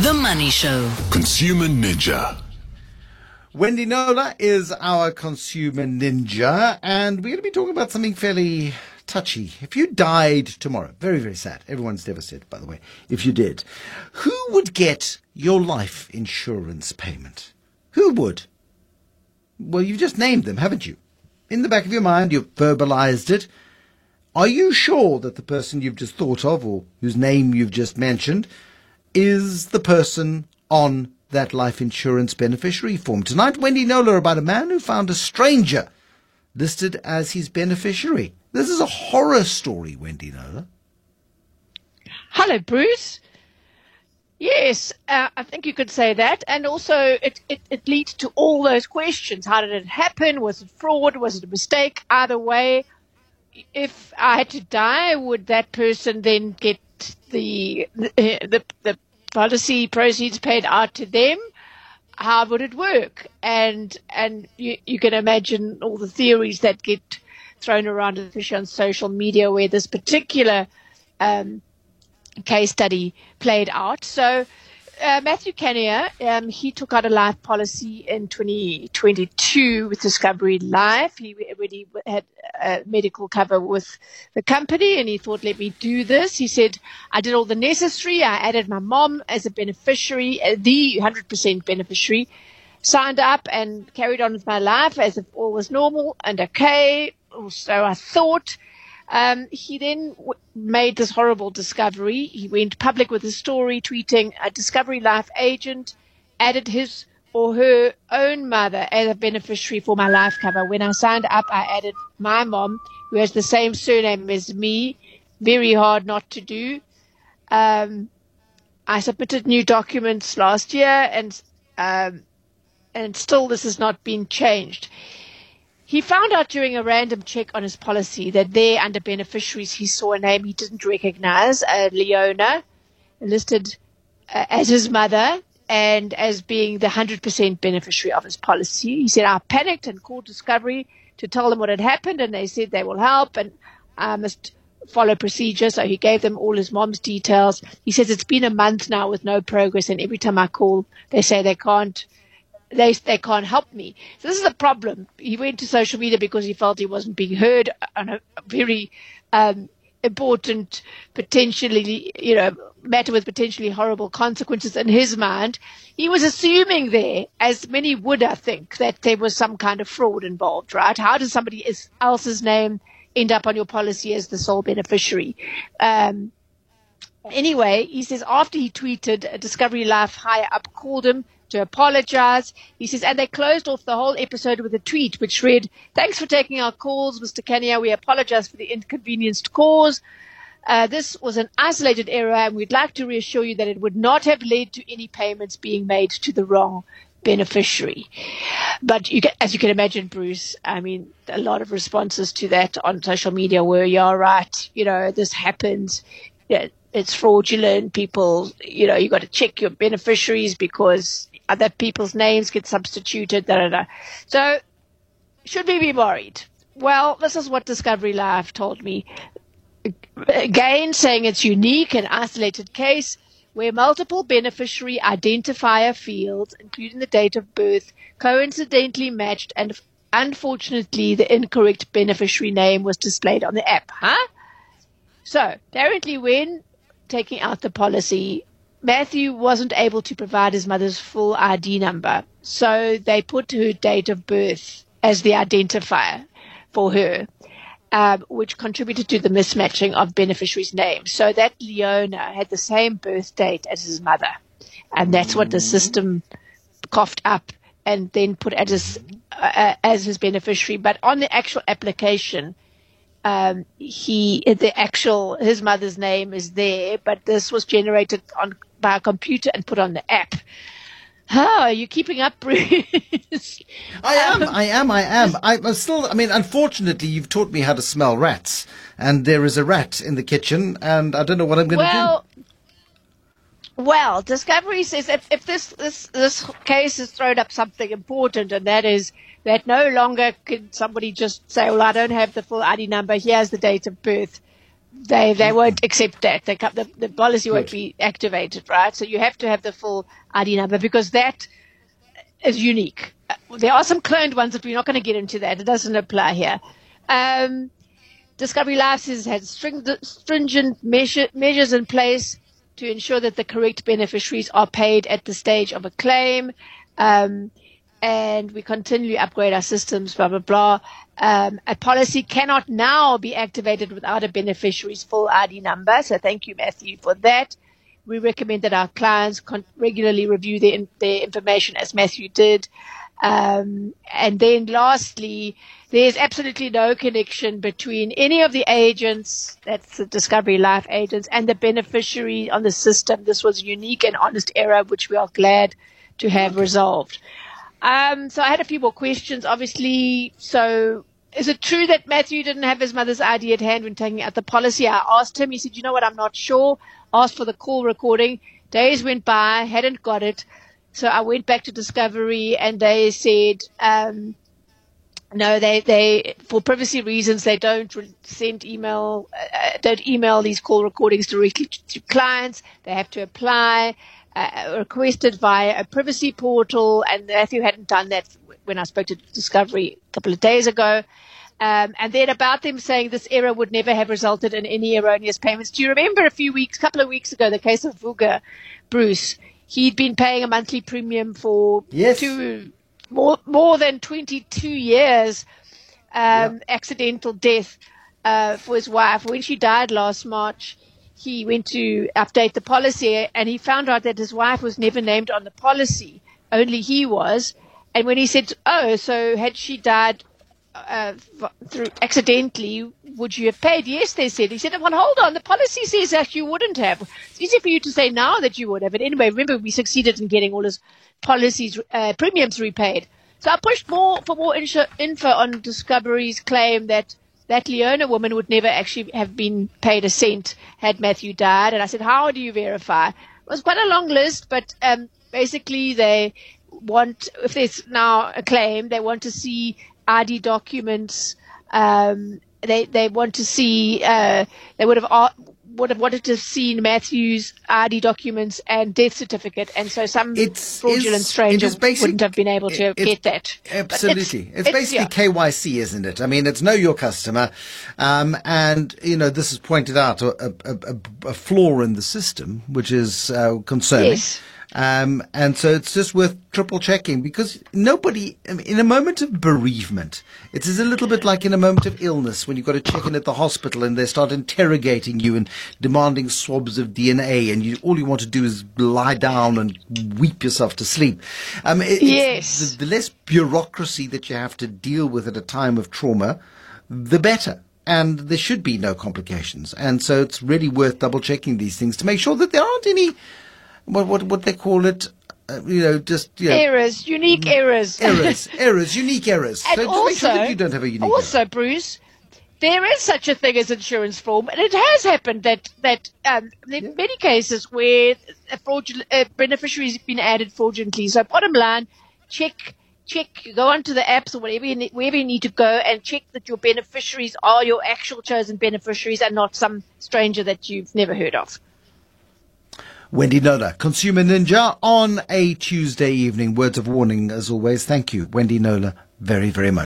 The Money Show. Consumer Ninja. Wendy Knowler is our consumer ninja, and we're going to be talking about something fairly touchy. If you died tomorrow, very, very sad. Everyone's devastated, by the way. If you did, who would get your life insurance payment? Who would? Well, you've just named them, haven't you? In the back of your mind, you've verbalized it. Are you sure that the person you've just thought of, or whose name you've just mentioned, is the person on that life insurance beneficiary form? Tonight, Wendy Knowler about a man who found a stranger listed as his beneficiary. This is a horror story, Wendy Knowler. Hello, Bruce. Yes, uh, I think you could say that. And also, it, it, it leads to all those questions. How did it happen? Was it fraud? Was it a mistake? Either way, if I had to die, would that person then get the, the, the policy proceeds paid out to them? How would it work? And, and you, you can imagine all the theories that get thrown around, especially on social media, where this particular um, case study played out. So uh, Matthew Kania, um, he took out a life policy in 2022 with Discovery Life. He already had medical cover with the company and he thought, let me do this. He said, I did all the necessary. I added my mom as a beneficiary, uh, the 100% beneficiary, signed up and carried on with my life as if all was normal and okay. So I thought. Um, he then w- made this horrible discovery. He went public with his story, tweeting, a Discovery Life agent added his or her own mother as a beneficiary for my life cover. When I signed up, I added my mom, who has the same surname as me. Very hard not to do. Um, I submitted new documents last year, and um, and still this has not been changed. He found out during a random check on his policy that there, under beneficiaries, he saw a name he didn't recognize, uh, Leona, listed uh, as his mother and as being the 100% beneficiary of his policy. He said, I panicked and called Discovery to tell them what had happened, and they said they will help, and I must follow procedure. So he gave them all his mom's details. He says it's been a month now with no progress, and every time I call, they say they can't they they can't help me. So this is a problem. He went to social media because he felt he wasn't being heard on a very um, important, potentially you know matter with potentially horrible consequences in his mind. He was assuming there, as many would, I think, that there was some kind of fraud involved. Right? How does somebody else's name end up on your policy as the sole beneficiary? Um, anyway, he says after he tweeted, Discovery Life higher up called him to apologize. He says, and they closed off the whole episode with a tweet which read, Thanks for taking our calls, Mr. Kenya. We apologize for the inconvenienced cause. Uh, this was an isolated error, and we'd like to reassure you that it would not have led to any payments being made to the wrong beneficiary. But you can, as you can imagine, Bruce, I mean, a lot of responses to that on social media were, you're right, you know, this happens. Yeah, it's fraudulent. People, you know, you got to check your beneficiaries because other people's names get substituted. Da, da, da. So, should we be worried? Well, this is what Discovery Life told me. Again, saying it's unique and isolated case where multiple beneficiary identifier fields, including the date of birth, coincidentally matched and unfortunately the incorrect beneficiary name was displayed on the app. Huh? So, apparently when taking out the policy, Matthew wasn't able to provide his mother's full ID number. So they put her date of birth as the identifier for her, um, which contributed to the mismatching of beneficiaries' names. So that Leona had the same birth date as his mother. And that's what the system coughed up and then put as his, uh, as his beneficiary. But on the actual application, um, he the actual his mother's name is there, but this was generated on by a computer and put on the app. How are you keeping up, Bruce? I am, I am, I am. I'm still, I mean, unfortunately, you've taught me how to smell rats, and there is a rat in the kitchen, and I don't know what I'm going to well, do. Well, Discovery says if, if this, this, this case has thrown up something important, and that is that no longer can somebody just say, well, I don't have the full ID number, here's the date of birth. they they won't accept that. They, the, the policy won't be activated, right? So you have to have the full ID number because that is unique. There are some cloned ones, but we're not going to get into that. It doesn't apply here. Um, Discovery Life has had stringent measure, measures in place to ensure that the correct beneficiaries are paid at the stage of a claim. Um, and we continually upgrade our systems, blah, blah, blah. Um, a policy cannot now be activated without a beneficiary's full ID number. So thank you, Matthew, for that. We recommend that our clients con- regularly review their, their information as Matthew did. Um, and then lastly, there's absolutely no connection between any of the agents, that's the Discovery Life agents, and the beneficiary on the system. This was a unique and honest error, which we are glad to have resolved. Um, so I had a few more questions, obviously. So is it true that Matthew didn't have his mother's ID at hand when taking out the policy? I asked him. He said, you know what, I'm not sure. Asked for the call recording. Days went by, hadn't got it. So I went back to Discovery and they said, um, no, they, they, for privacy reasons, they don't send email, uh, don't email these call recordings directly to, to clients. They have to apply, uh, requested via a privacy portal. And Matthew hadn't done that when I spoke to Discovery a couple of days ago. Um, and then about them saying this error would never have resulted in any erroneous payments. Do you remember a few weeks, a couple of weeks ago, the case of Vuga Bruce? He'd been paying a monthly premium for yes. two, more, more than 22 years, um, yep. accidental death, uh, for his wife. When she died last March, he went to update the policy and he found out that his wife was never named on the policy. Only he was. And when he said, "Oh, so had she died uh, through accidentally, would you have paid?" Yes, they said. He said, "Well, hold on. The policy says that you wouldn't have. It's easy for you to say now that you would have." But anyway, remember we succeeded in getting all his policies uh, premiums repaid. So I pushed more for more info on Discovery's claim that that Leona woman would never actually have been paid a cent had Matthew died. And I said, "How do you verify?" It was quite a long list, but um, basically they want, if there's now a claim, they want to see ID documents. Um, they they want to see. Uh, they would have would have wanted to have seen Matthew's ID documents and death certificate, and so some it's, fraudulent stranger basic, wouldn't have been able to get that. Absolutely, it's, it's, basically yeah. KYC, isn't it? I mean, it's know your customer, um, and you know this has pointed out a, a, a, a flaw in the system, which is uh, concerning. Yes. Um, and so it's just worth triple checking because nobody, in a moment of bereavement, it is a little bit like in a moment of illness when you've got to check in at the hospital and they start interrogating you and demanding swabs of DNA and you, all you want to do is lie down and weep yourself to sleep. Um, it, yes. The, the less bureaucracy that you have to deal with at a time of trauma, the better and there should be no complications. And so it's really worth double checking these things to make sure that there aren't any what what what they call it. Uh, you know, just you know, errors, unique mm, errors, errors, errors, unique errors. And so also, make sure that you don't have a unique. Also, error. Bruce, there is such a thing as insurance form, and it has happened that that um, in yeah. many cases where a fraudulent a beneficiary has been added fraudulently. So, bottom line, check check, go onto the apps or whatever you need, wherever you need to go and check that your beneficiaries are your actual chosen beneficiaries and not some stranger that you've never heard of. Wendy Knowler, Consumer Ninja, on a Tuesday evening. Words of warning, as always. Thank you, Wendy Knowler, very, very much.